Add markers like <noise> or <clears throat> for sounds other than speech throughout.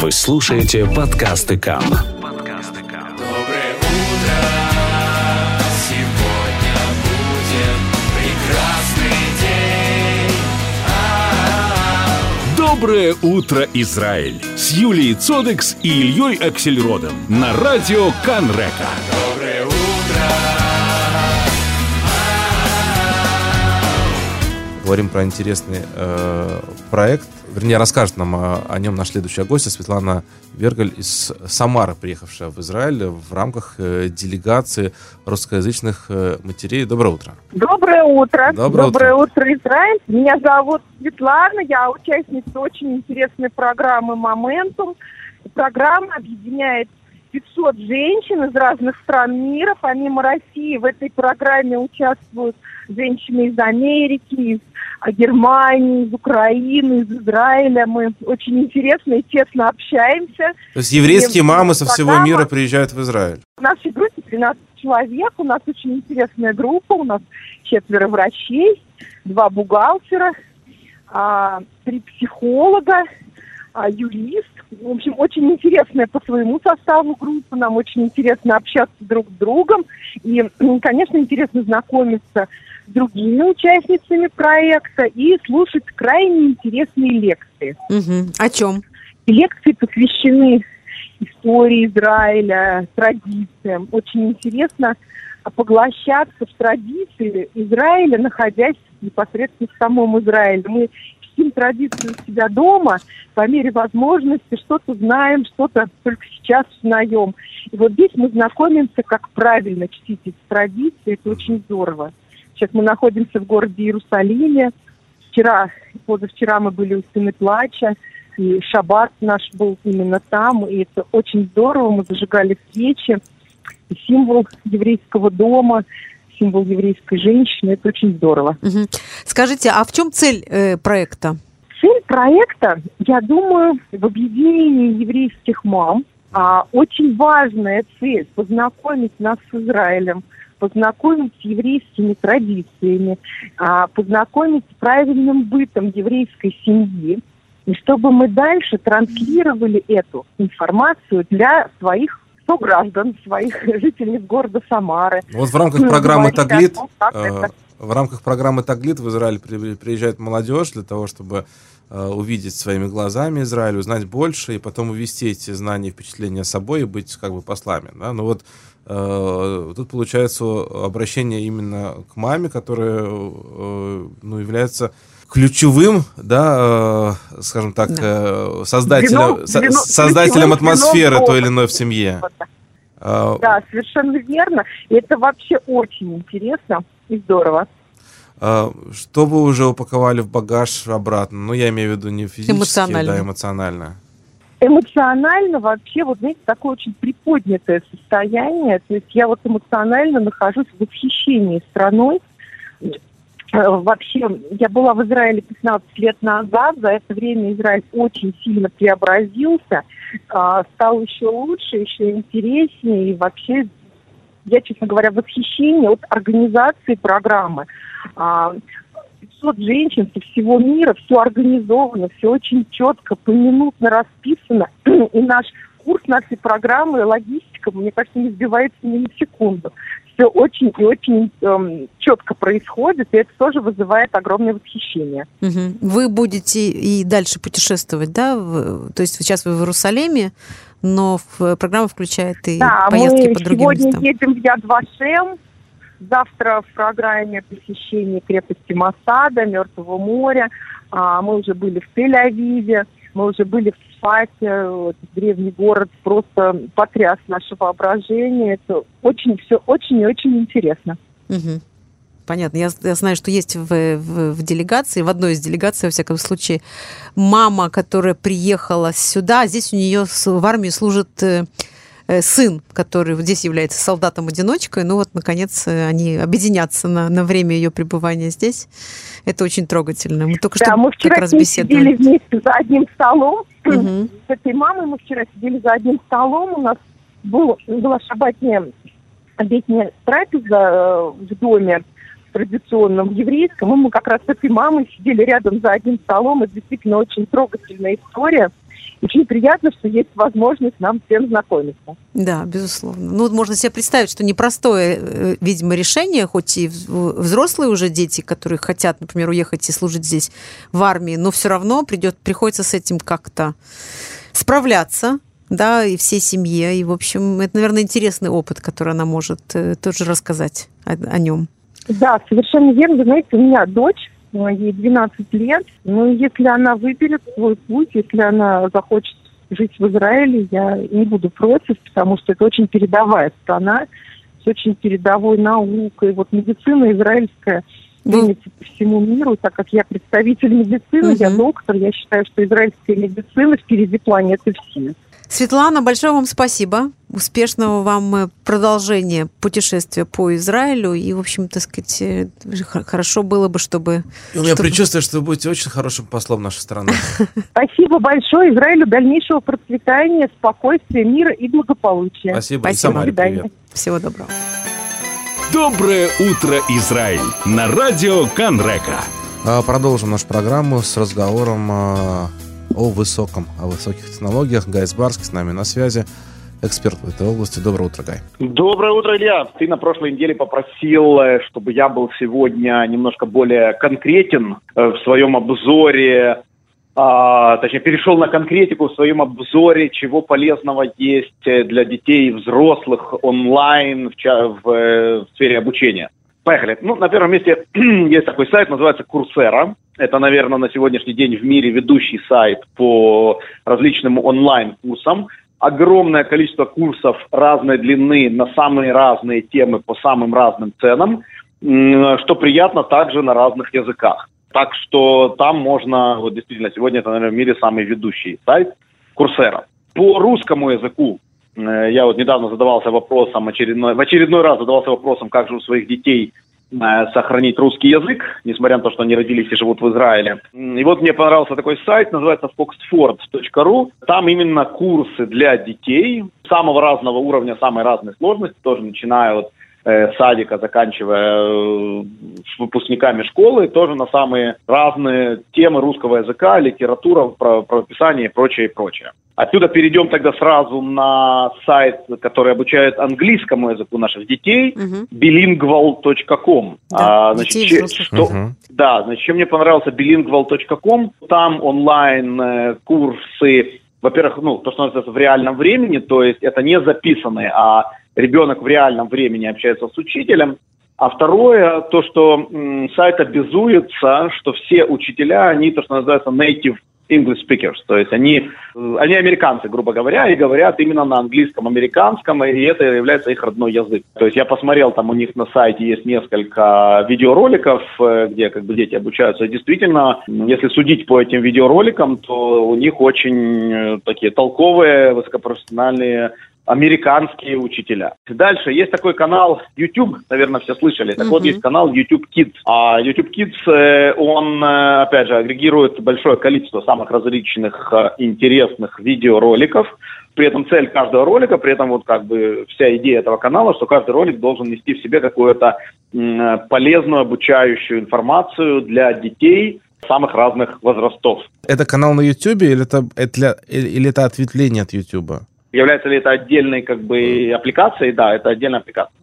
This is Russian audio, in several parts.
Вы слушаете подкасты КАМ. Доброе утро, сегодня будет прекрасный день. А-а-а. Доброе утро, Израиль! С Юлией Цодекс и Ильей Аксельродом на радио Канрека. Доброе утро. Говорим про интересный э, проект. Вернее, расскажет нам о, о нем наш следующая гостья Светлана Вергаль из Самары, приехавшая в Израиль в рамках э, делегации русскоязычных э, матерей. Доброе утро. Доброе утро. Доброе Доброе утро, Израиль. Меня зовут Светлана, я участница очень интересной программы «Моментум». Программа объединяет 500 женщин из разных стран мира. Помимо России в этой программе участвуют женщины из Америки, из а, Германии, из Украины, из Израиля. Мы очень интересно и тесно общаемся. То есть еврейские И мамы со всего мира приезжают в Израиль. В нашей группе 13 человек, у нас очень интересная группа, у нас четверо врачей, два бухгалтера, а, три психолога, а, юрист. В общем, очень интересная по своему составу группа, нам очень интересно общаться друг с другом и, <clears throat> конечно, интересно знакомиться с другими участницами проекта и слушать крайне интересные лекции. Мгм. О чем? Лекции посвящены истории Израиля, традициям. Очень интересно поглощаться в традиции Израиля, находясь непосредственно в самом Израиле. Мы чтим традицию себя дома, по мере возможности что-то знаем, что-то только сейчас узнаем. И вот здесь мы знакомимся, как правильно чтить эти традиции. Это очень здорово. Сейчас мы находимся в городе Иерусалиме. Вчера, позавчера мы были у Стены Плача, и шаббат наш был именно там, и это очень здорово. Мы зажигали свечи, символ еврейского дома, символ еврейской женщины. Это очень здорово. Мгм. Скажите, а в чем цель э, проекта? Цель проекта, я думаю, в объединении еврейских мам. А, очень важная цель – познакомить нас с Израилем, познакомить с еврейскими традициями, а, познакомить с правильным бытом еврейской семьи, и чтобы мы дальше транслировали эту информацию для своих сограждан, своих <laughs> жителей города Самары. Вот в рамках Ну, программы «Таглит» э, в рамках программы «Таглит» в Израиль при- приезжает молодежь для того, чтобы э, увидеть своими глазами Израиль, узнать больше, и потом увести эти знания и впечатления с собой и быть как бы послами. Да? Ну вот э, тут получается обращение именно к маме, которая э, ну, является ключевым, да, э, скажем так, э, создателем, Звеном- со- звено- создателем атмосферы звеном той или иной в семье. Э, Да, совершенно верно. И это вообще очень интересно и здорово. А, Что вы уже упаковали в багаж обратно? Ну, я имею в виду не физически, Эмоционально. да, эмоционально. Эмоционально вообще, вот знаете, такое очень приподнятое состояние. То есть я вот эмоционально нахожусь в восхищении страной. Э, Вообще, я была в Израиле 15 лет назад. За это время Израиль очень сильно преобразился, а, стал еще лучше, еще интереснее. И вообще, я, честно говоря, в восхищении от организации программы. А, 500 женщин со всего мира, все организовано, все очень четко, поминутно расписано. <clears throat> И наш курс нашей программы, логистика, мне кажется, не сбивается ни на секунду. Все очень и очень эм, четко происходит, и это тоже вызывает огромное восхищение. Мгм. Вы будете и дальше путешествовать, да? То есть сейчас вы в Иерусалиме, но программа включает и Да, поездки мы по другим сегодня местам. едем в Яд-Вашем. Завтра в программе посещение крепости Масада, Мертвого моря. А, мы уже были в Тель-Авиве, мы уже были в Сфате, вот, древний город, просто потряс наше воображение. Это очень, все очень и очень интересно. Мгм. Понятно. Я, я знаю, что есть в, в- в делегации, в одной из делегаций, во всяком случае, мама, которая приехала сюда. Здесь у нее в армии служит э, сын, который здесь является солдатом-одиночкой. Ну вот, наконец, э, они объединятся на, на время ее пребывания здесь. Это очень трогательно. Мы только Да, что мы вчера как раз ней сидели беседовали. вместе за одним столом. Мгм. С этой мамой мы вчера сидели за одним столом. У нас был, была шабатная обедня трапеза э, в доме традиционном еврейском. И мы как раз с этой мамой сидели рядом за одним столом. Это действительно очень трогательная история. Очень приятно, что есть возможность нам всем знакомиться. Да, безусловно. Ну, можно себе представить, что непростое, э, видимо, решение, хоть и взрослые уже дети, которые хотят, например, уехать и служить здесь в армии, но все равно придет, приходится с этим как-то справляться, да, и всей семье. И, в общем, это, наверное, интересный опыт, который она может э, тоже рассказать о, о нем. Да, совершенно верно. Вы знаете, у меня дочь, ей 12 лет. Ну, если она выберет свой путь, если она захочет жить в Израиле, я не буду против, потому что это очень передовая страна, с очень передовой наукой. Вот медицина израильская ценится по всему миру, так как я представитель медицины, угу. я доктор, я считаю, что израильская медицина впереди планеты всей. Светлана, большое вам спасибо. Успешного вам э, продолжения путешествия по Израилю. И, в общем, так сказать, э, хорошо было бы, чтобы... И у меня чтобы... предчувствие, что вы будете очень хорошим послом нашей страны. <laughs> Спасибо большое. Израилю дальнейшего процветания, спокойствия, мира и благополучия. Спасибо. Спасибо. И Самаре Всего доброго. Доброе утро, Израиль! На радио Канрека. А, продолжим нашу программу с разговором а, о высоком, о высоких технологиях. Гай Сбарский с нами на связи, эксперт в этой области. Доброе утро, Гай. Доброе утро, Илья. Ты на прошлой неделе попросил, э, чтобы я был сегодня немножко более конкретен э, в своем обзоре а, точнее, перешел на конкретику в своем обзоре, чего полезного есть э, для детей и взрослых онлайн в, в, в сфере обучения. Поехали. Ну, на первом месте <clears throat> есть такой сайт, называется Курсера. Это, наверное, на сегодняшний день в мире ведущий сайт по различным онлайн-курсам. Огромное количество курсов разной длины на самые разные темы по самым разным ценам, что приятно также на разных языках. Так что там можно, вот действительно, сегодня это, наверное, в мире самый ведущий сайт Курсера. По русскому языку э, я вот недавно задавался вопросом, очередной, в очередной раз задавался вопросом, как же у своих детей сохранить русский язык, несмотря на то, что они родились и живут в Израиле. И вот мне понравился такой сайт, называется foxford.ru. Там именно курсы для детей самого разного уровня, самой разной сложности, тоже начиная от э, садика, заканчивая э, выпускниками школы, тоже на самые разные темы русского языка, литература, правописание и прочее, и прочее. Отсюда перейдем тогда сразу на сайт, который обучает английскому языку наших детей, uh-huh. bilingual.com. Да, а, значит, че, что, uh-huh. Да, значит, чем мне понравился bilingual.com, там онлайн э, курсы, во-первых, ну, то, что называется в реальном времени, то есть это не записанные, а ребенок в реальном времени общается с учителем. А второе, то, что м, сайт обязуется, что все учителя, они, то, что называется native English speakers, то есть они, они американцы, грубо говоря, и говорят именно на английском, американском, и это является их родной язык. То есть я посмотрел, там у них на сайте есть несколько видеороликов, э, где как бы дети обучаются. И действительно, если судить по этим видеороликам, то у них очень э, такие толковые, высокопрофессиональные американские учителя. Дальше есть такой канал YouTube, наверное, все слышали. Так mm-hmm. вот, есть канал YouTube Kids. А YouTube Kids, э, он, э, опять же, агрегирует большое количество самых различных э, интересных видеороликов. При этом цель каждого ролика, при этом вот как бы вся идея этого канала, что каждый ролик должен нести в себе какую-то полезную обучающую информацию для детей, самых разных возрастов. Это канал на YouTube или это, это, или это ответвление от YouTube? Является ли это отдельной как бы аппликацией? Да, это отдельная аппликация.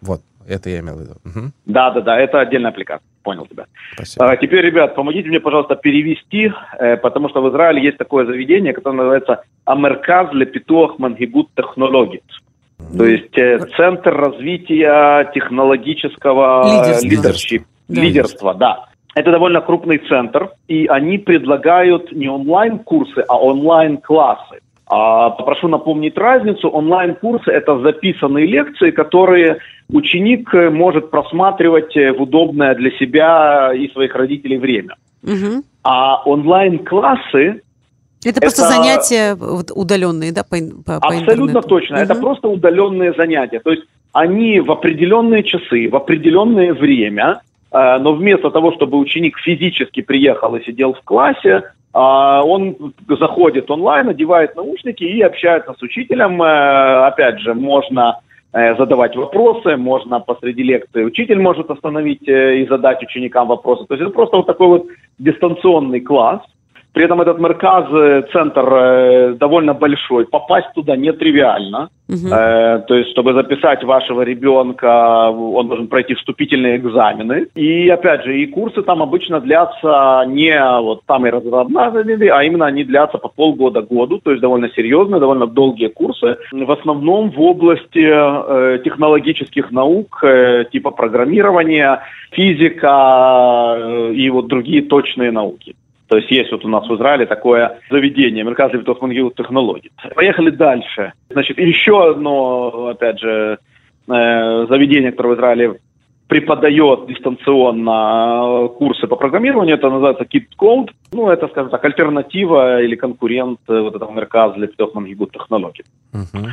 Вот, это я имел в виду. Угу. Да, да, да, это отдельная аппликация. Понял тебя. Спасибо. А, теперь, ребят, помогите мне, пожалуйста, перевести, э, потому что в Израиле есть такое заведение, которое называется Амерказ для Питуах Мангигут Технологий. То есть э, Центр развития технологического лидершип, да, лидерства, да. Это довольно крупный центр, и они предлагают не онлайн-курсы, а онлайн-классы. А, попрошу напомнить разницу. Онлайн-курсы – это записанные лекции, которые ученик э, может просматривать э, в удобное для себя и своих родителей время. Угу. А онлайн-классы это, это просто занятия удаленные, да, по, по, Абсолютно интернету. точно. Угу. Это просто удаленные занятия. То есть они в определенные часы, в определенное время, э, но вместо того, чтобы ученик физически приехал и сидел в классе, он заходит онлайн, одевает наушники и общается с учителем. Э, опять же, можно э, задавать вопросы, можно посреди лекции учитель может остановить э, и задать ученикам вопросы. То есть это просто вот такой вот дистанционный класс. При этом этот Мерказ, э, центр э, довольно большой, попасть туда нетривиально. Мгм. Э, то есть, чтобы записать вашего ребенка, он должен пройти вступительные экзамены. И, опять же, и курсы там обычно длятся не вот самые разнообразные, а именно они длятся по полгода-году, то есть довольно серьезные, довольно долгие курсы. В основном в области э, технологических наук, э, типа программирования, физика э, и вот другие точные науки. То есть есть вот у нас в Израиле такое заведение, Мерказ Левитов технологий. Поехали дальше. Значит, еще одно, опять же, э, заведение, которое в Израиле преподает дистанционно э, курсы по программированию, это называется Kid Code. Ну, это, скажем так, альтернатива или конкурент э, вот этого Мерказа Левитов технологий. Мгм.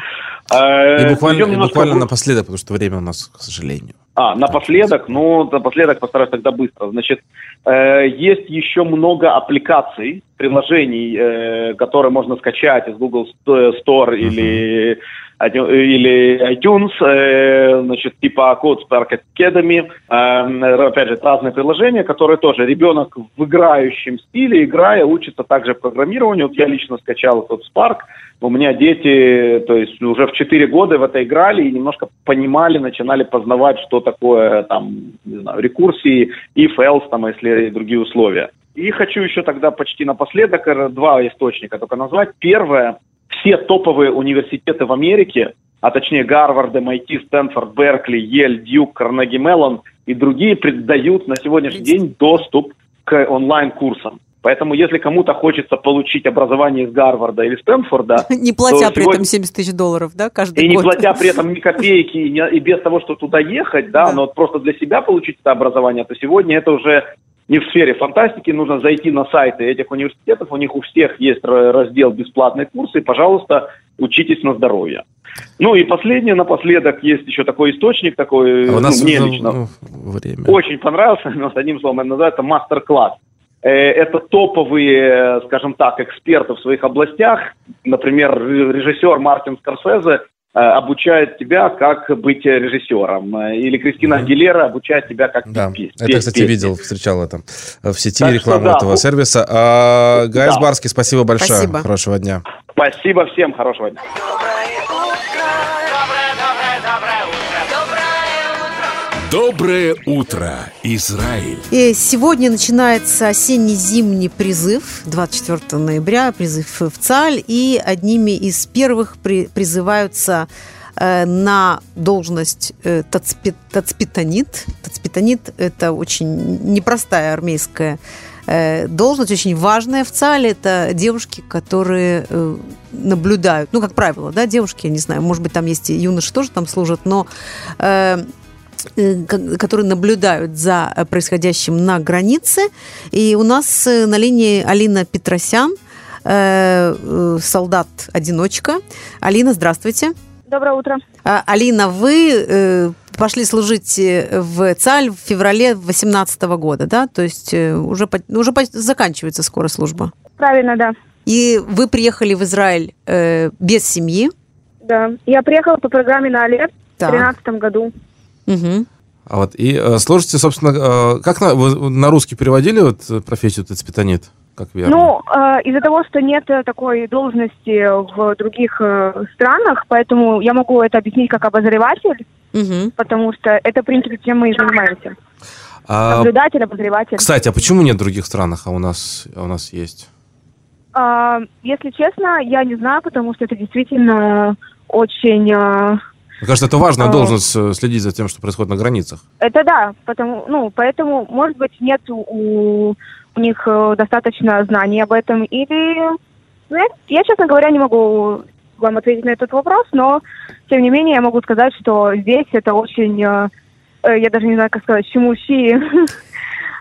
Э, И буквально, и буквально напоследок, потому что время у нас, к сожалению. А, напоследок, ну, напоследок постараюсь тогда быстро. Значит, э, есть еще много аппликаций, приложений, э, которые можно скачать из Google Sto- Store или, iTu- или iTunes, э, значит, типа Code Spark Academy. Э, опять же, разные приложения, которые тоже ребенок в играющем стиле, играя, учится также программированию. Вот я лично скачал этот Spark, у меня дети, то есть уже в 4 года в это играли и немножко понимали, начинали познавать, что такое там, не знаю, рекурсии, if, else, там, если другие условия. И хочу еще тогда почти напоследок э, два источника только назвать. Первое, все топовые университеты в Америке, а точнее Гарвард, MIT, Стэнфорд, Беркли, Ель, Дьюк, Карнеги Меллон и другие преддают на сегодняшний день доступ к онлайн-курсам. Поэтому, если кому-то хочется получить образование из Гарварда или Стэнфорда, <laughs> Не платя при сегодня- этом 70 тысяч долларов, да, каждый и не год. платя при этом <laughs> ни копейки, и, не- и без того, что туда ехать, да, Да. но просто для себя получить это образование, то сегодня это уже не в сфере фантастики, нужно зайти на сайты этих университетов, у них у всех есть ра- раздел «Бесплатные курсы», и, пожалуйста, учитесь на здоровье. Ну и последнее, напоследок, есть еще такой источник, такой, А у ну, нас мне ну, лично ну, время. очень понравился, но с одним словом, это называется мастер-класс. Э, Это топовые, скажем так, эксперты в своих областях. Например, ре- режиссер Мартин Скорсезе обучает тебя, как быть режиссером. Э, Или Кристина Мгм. Агилера обучает тебя, как Да, петь. это, петь кстати, песни. видел, встречал это э, в сети Так что рекламу да, этого ну- сервиса. А, Гайс Да. Барский, спасибо большое. Спасибо. Хорошего дня. Спасибо всем, хорошего дня. Доброе утро, Израиль. И сегодня начинается осенне-зимний призыв, 24 ноября, призыв в ЦАЛь, и одними из первых при- призываются э, на должность э, тацпи- тацпитанит. Тацпитанит – это очень непростая армейская э, должность, очень важная в ЦАЛе. Это девушки, которые э, наблюдают, ну, как правило, да, девушки, я не знаю, может быть, там есть и юноши тоже там служат, но которые наблюдают за э, происходящим на границе. И у нас э, на линии Алина Петросян, э, э, солдат-одиночка. Алина, здравствуйте. Доброе утро. А, Алина, вы э, пошли служить э, в ЦАЛь в феврале 2018 года, да? То есть э, уже, уже заканчивается скоро служба. Правильно, да. И вы приехали в Израиль э, без семьи. Да. Я приехала по программе на АЛЕР в Так. 2013 году. Мгм. А вот, и э, слушайте, собственно, э, как на, вы на русский переводили вот э, профессию тацпитанит? Как верно? Ну, э, из-за того, что нет э, такой должности в других э, странах, поэтому я могу это объяснить как обозреватель, Мгм. потому что это, в принципе, чем мы и занимаемся. А, Наблюдатель, обозреватель. кстати, а почему нет в других странах, а у нас, а у нас есть? А, если честно, я не знаю, потому что это действительно очень... Мне кажется, это важная должность следить за тем, что происходит на границах. Это да, потому, ну, поэтому, может быть, нет у, у них э, достаточно знаний об этом, или... ну, я, честно говоря, не могу вам ответить на этот вопрос, но, тем не менее, я могу сказать, что здесь это очень, э, э, я даже не знаю, как сказать, чумущи. <laughs>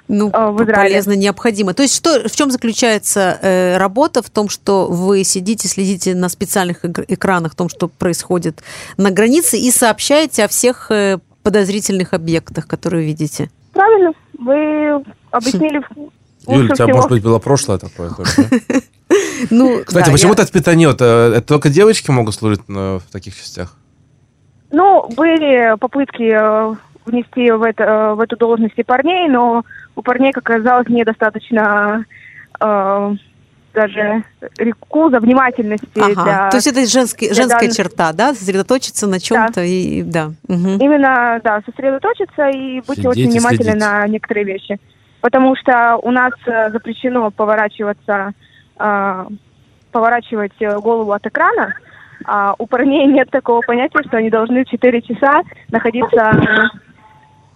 Ну, А, в Израиле. полезно, необходимо. То есть что, в чем заключается э, работа? В том, что вы сидите, следите на специальных эк- экранах, в том, что происходит на границе, и сообщаете о всех э, подозрительных объектах, которые видите. Правильно, вы объяснили Юль, лучше у тебя, всего. может быть, было прошлое такое тоже? <laughs> Ну, Кстати, да, почему я- тацпитанет? Э, Это только девочки могут служить э, в таких частях? Ну, были попытки э, внести в, это, э, в эту должность и парней, но у парней, как оказалось, недостаточно э, даже реку за внимательности. Ага. для- То есть это женский, для женская данных- черта, да? Сосредоточиться на чем-то и да. Мгм. Именно, да, сосредоточиться и быть Следить очень и внимательны следить. на некоторые вещи. Потому что у нас э, запрещено поворачиваться, э, поворачивать э, голову от экрана, а у парней <laughs> нет такого понятия, что они должны 4 часа находиться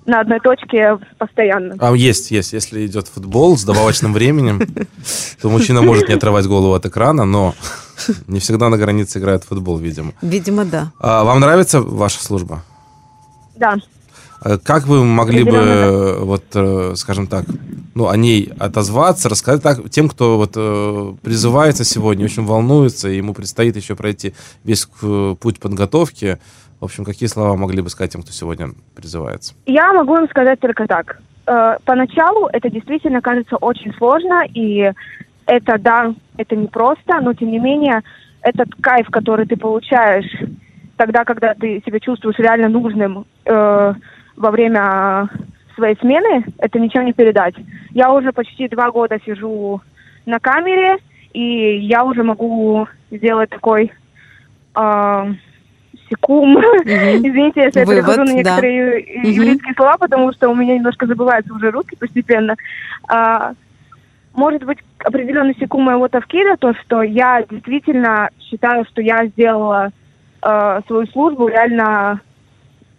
на одной точке постоянно. А есть, есть. Если идет футбол с добавочным временем, <laughs> то мужчина может не отрывать голову от экрана, но не всегда на границе играет футбол, видимо. Видимо, да. А вам нравится ваша служба? Да. А Как вы могли бы, вот, э, скажем так, ну, о ней отозваться, рассказать так, тем, кто вот э, призывается сегодня, очень волнуется, и ему предстоит еще пройти весь э, путь подготовки. В общем, какие слова могли бы сказать тем, кто сегодня призывается? Я могу им сказать только так. Э, Поначалу это действительно кажется очень сложно, и это, да, это непросто, но тем не менее этот кайф, который ты получаешь тогда, когда ты себя чувствуешь реально нужным э, во время своей смены, это ничем не передать. Я уже почти два года сижу на камере, и я уже могу сделать такой э, секум. Извините, если я Вывод, перехожу на да. некоторые Мгм. еврейские слова, потому что у меня немножко забывается уже русский постепенно. А, может быть, определенный секунд моего тавкида, то, что я действительно считаю, что я сделала э, свою службу реально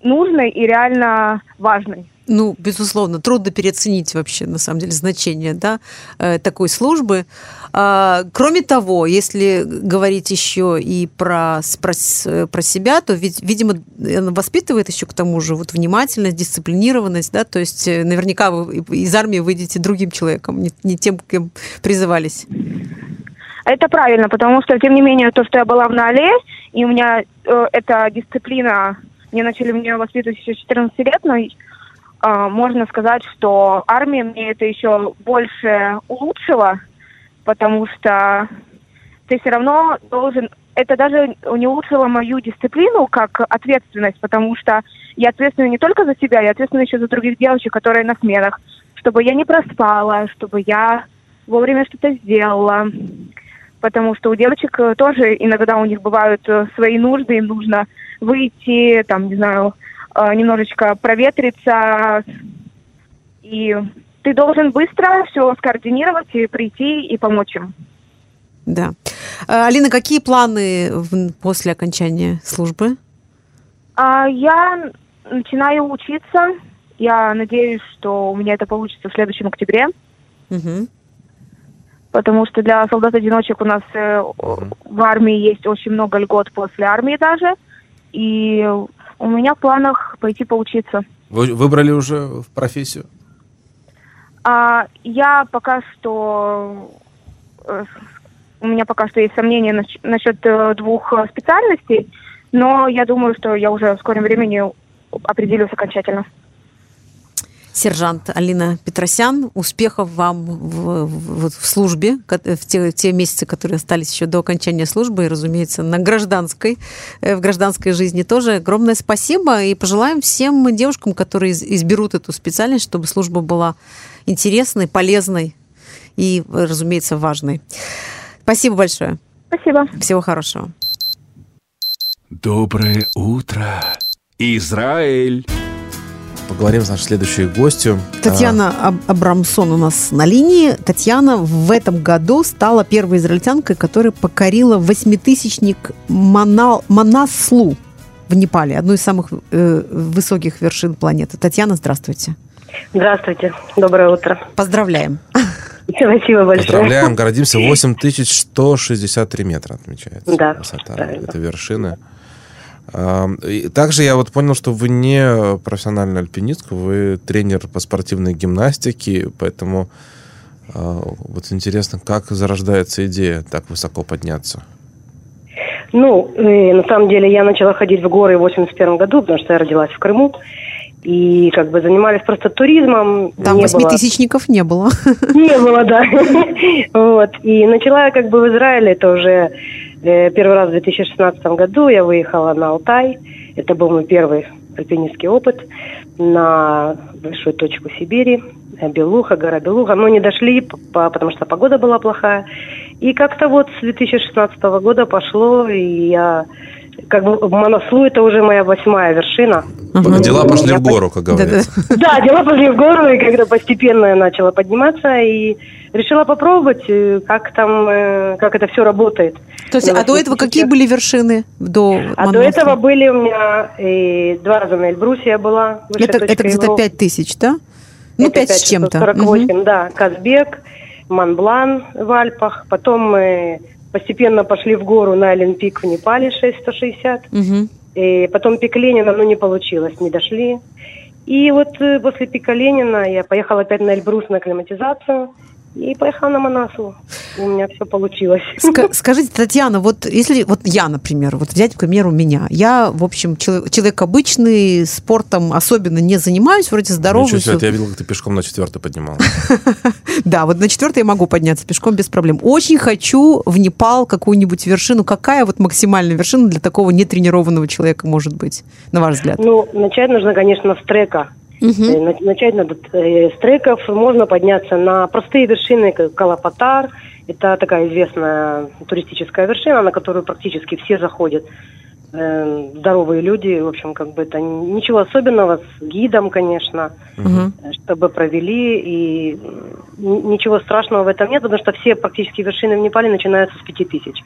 нужной и реально важной. Ну, безусловно, трудно переоценить вообще, на самом деле, значение да, э, такой службы. А, Кроме того, если говорить еще и про, про, про себя, то, ведь, видимо, она воспитывает еще к тому же вот внимательность, дисциплинированность, да, то есть э, наверняка вы из армии выйдете другим человеком, не, не тем, кем призывались. Это правильно, потому что, тем не менее, то, что я была в Нале, и у меня э, эта дисциплина, мне начали нее воспитывать еще с 14 лет, но можно сказать, что армия мне это еще больше улучшила, потому что ты все равно должен... Это даже не улучшило мою дисциплину как ответственность, потому что я ответственна не только за себя, я ответственна еще за других девочек, которые на сменах, чтобы я не проспала, чтобы я вовремя что-то сделала. Потому что у девочек э, тоже иногда у них бывают э, свои нужды, им нужно выйти, там, не знаю, немножечко проветриться, и ты должен быстро все скоординировать и прийти и помочь им. Да. А, Алина, какие планы в- после окончания службы? А я начинаю учиться, я надеюсь, что у меня это получится в следующем октябре, Мгм. потому что для солдат-одиночек у нас э, в армии есть очень много льгот после армии даже, и у меня в планах пойти поучиться. Вы выбрали уже в профессию? А, я пока что... э, У меня пока что есть сомнения нач- насчет э, двух э, специальностей, но я думаю, что я уже в скором времени определюсь окончательно. Сержант Алина Петросян, успехов вам в, в- в службе, в те, в те месяцы, которые остались еще до окончания службы, и, разумеется, на гражданской, э, в гражданской жизни тоже. Огромное спасибо и пожелаем всем девушкам, которые из- изберут эту специальность, чтобы служба была интересной, полезной и, разумеется, важной. Спасибо большое. Спасибо. Всего хорошего. Доброе утро, Израиль! Поговорим с нашей следующей гостью. Татьяна Аб- Абрамсон у нас на линии. Татьяна в этом году стала первой израильтянкой, которая покорила восьмитысячник Мана- Манаслу в Непале, одну из самых э, высоких вершин планеты. Татьяна, здравствуйте. Здравствуйте, доброе утро. Поздравляем. Спасибо А, большое. Поздравляем, гордимся. 8163 метра отмечается. Да, Высота правильно. этой вершины. А, и Также я вот понял, что вы не профессиональный альпинист, вы тренер по спортивной гимнастике, поэтому а, вот интересно, как зарождается идея так высоко подняться? Ну, э, на самом деле я начала ходить в горы в 81 году, потому что я родилась в Крыму. И как бы занимались просто туризмом. Там восьмитысячников не было. Не было, да. <laughs> Вот. И начала я как бы в Израиле, это уже первый раз в 2016 году я выехала на Алтай. Это был мой первый альпинистский опыт на большую точку Сибири, э, Белуха, гора Белуха. Но не дошли, по- потому что погода была плохая. И как-то вот с 2016 года пошло, и я как бы Манаслу это уже моя восьмая вершина. Ага. Дела пошли Я в гору, как говорится. <laughs> Да, дела пошли в гору, и когда постепенно я начала подниматься, и решила попробовать, э, как там, э, как это все работает. То есть, а до этого какие были вершины? До А до этого были у меня э, два раза на Эльбрусе я была. Это, это где-то Европы. 5 тысяч, да? Ну, Это 5 с чем-то. 548, Мгм. да. Казбек, Монблан в Альпах. Потом мы постепенно пошли в гору на Олимпик в Непале 6160. Мгм. И потом пик Ленина, но не получилось, не дошли. И вот э, после пика Ленина я поехала опять на Эльбрус на акклиматизацию. И поехала на Манасу. И у меня все получилось. Ска- <laughs> Скажите, Татьяна, вот если вот я, например, вот взять, к примеру, меня, я, в общем, чело- человек обычный, спортом особенно не занимаюсь, вроде здоровый. Ничего себе, я видел, как ты пешком на четвертый поднимал. <laughs> Да, вот на четвертый я могу подняться пешком без проблем. Очень хочу в Непал какую-нибудь вершину. Какая вот максимальная вершина для такого нетренированного человека может быть, на ваш взгляд? Ну, начать нужно, конечно, с трека. На- Начать надо э, с треков. Можно подняться на простые вершины, как Калапатар. Это такая известная туристическая вершина, на которую практически все заходят. Э, Здоровые люди, в общем, как бы это ничего особенного, с гидом, конечно, э, чтобы провели, и ничего страшного в этом нет, потому что все практически вершины в Непале начинаются с 5000.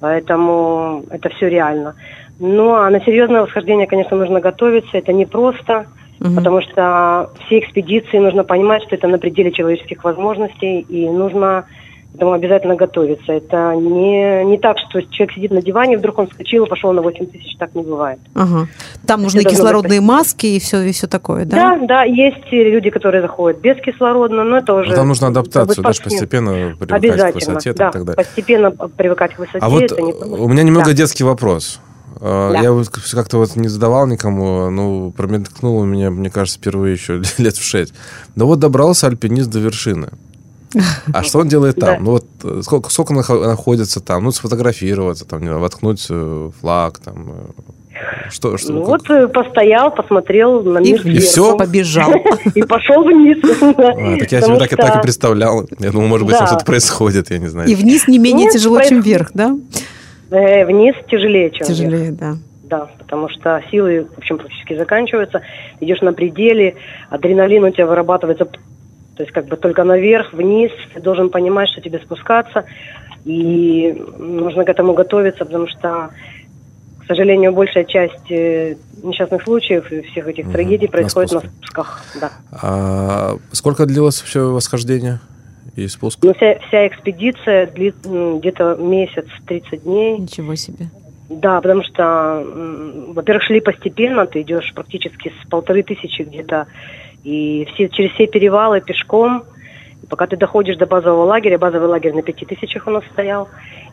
Поэтому это все реально. Ну, а на серьезное восхождение, конечно, нужно готовиться. Это непросто, Мгм. потому что все экспедиции нужно понимать, что это на пределе человеческих возможностей, и нужно к этому обязательно готовиться. Это не, не так, что человек сидит на диване, вдруг он вскочил и пошел на 8 тысяч. Так не бывает. Ага. Там нужны быть кислородные маски и все, и все такое, да? Да, да, есть люди, которые заходят без кислородно, но это уже... Ну, Там нужна как бы адаптацию, да, спортсмен. постепенно привыкать к Обязательно, высоте да, и так далее. постепенно привыкать к высоте. А вот это не- у меня немного Да. детский вопрос. А, Да. Я вот как-то вот не задавал никому, ну, промелькнуло у меня, мне кажется, впервые еще <laughs> лет в шесть. Да вот добрался альпинист до вершины. А что он делает там? Да. Ну вот э, сколько, сколько находится там? Ну, сфотографироваться, там, не знаю, воткнуть э, флаг, там. э, Что, что, Ну как- вот постоял, посмотрел на И, мир и всё? сверху. побежал. <laughs> И пошел вниз. А, так я себе так, и- так и представлял. Я думал, может быть, там что-то происходит, я не знаю. И вниз не менее Нет, тяжело, чем вверх, да? Э, Вниз тяжелее, чем вверх. Тяжелее, да. Да, потому что силы, в общем, практически заканчиваются. Идешь на пределе, адреналин у тебя вырабатывается, то есть как бы только наверх, вниз. Ты должен понимать, что тебе спускаться. И нужно к этому готовиться, потому что, к сожалению, большая часть э, несчастных случаев и всех этих Мгм. трагедий На происходит на спуске. спусках. Да. А сколько длилось все восхождение и спуск? Но вся, вся экспедиция длит где-то месяц, 30 дней. Ничего себе. Да, потому что, во-первых, шли постепенно, ты идешь практически с полторы тысячи где-то, и все, через все перевалы пешком, пока ты доходишь до базового лагеря, базовый лагерь на пяти тысячах у нас стоял,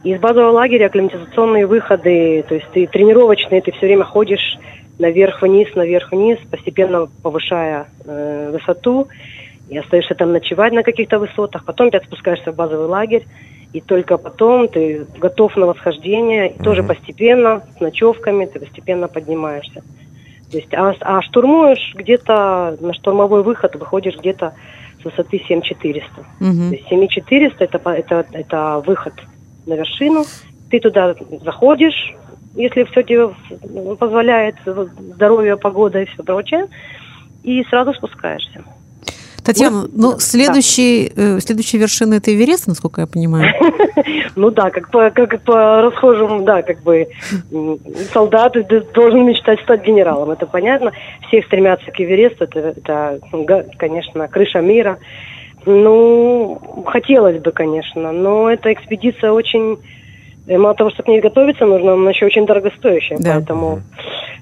и из базового лагеря акклиматизационные выходы, то есть ты тренировочные, ты все время ходишь наверх-вниз, наверх-вниз, постепенно повышая э, высоту, и остаешься там ночевать на каких-то высотах, потом опять спускаешься в базовый лагерь, и только потом ты готов на восхождение, и тоже постепенно, с ночевками, ты постепенно поднимаешься. То есть, а, а штурмуешь где-то, на штурмовой выход выходишь где-то с высоты 7400. Мгм. То есть 7400 это, это, это выход на вершину. Ты туда заходишь, если все тебе позволяет, здоровье, погода и все прочее, и сразу спускаешься. Татьяна, Вот, ну, да. следующий, э, следующая вершина это Эверест, насколько я понимаю. <laughs> Ну да, как по, как по расхожему, да, как бы солдат должен мечтать стать генералом, это понятно. Все стремятся к Эвересту, это, это, га- конечно, крыша мира. Ну, хотелось бы, конечно, но эта экспедиция очень, э, мало того, что к ней готовиться нужно, она еще очень дорогостоящая, Да. поэтому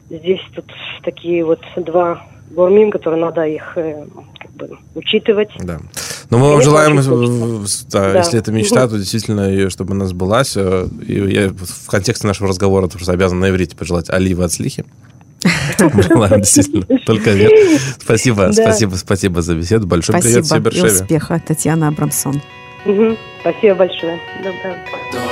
здесь тут такие вот два гормин, которые надо их э, бы учитывать. Да. Но мы вам желаем, э, да, Да. если это мечта, то действительно, ее, чтобы она сбылась. Э, И я в контексте нашего разговора тоже обязан на иврите пожелать Оливы от слихи. <laughs> Желаем действительно только вверх. Спасибо, спасибо, спасибо за беседу. Большой привет и Бершеве. успеха, Татьяна Абрамсон. Спасибо большое. Доброе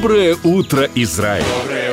Доброе утро, Израиль! Доброе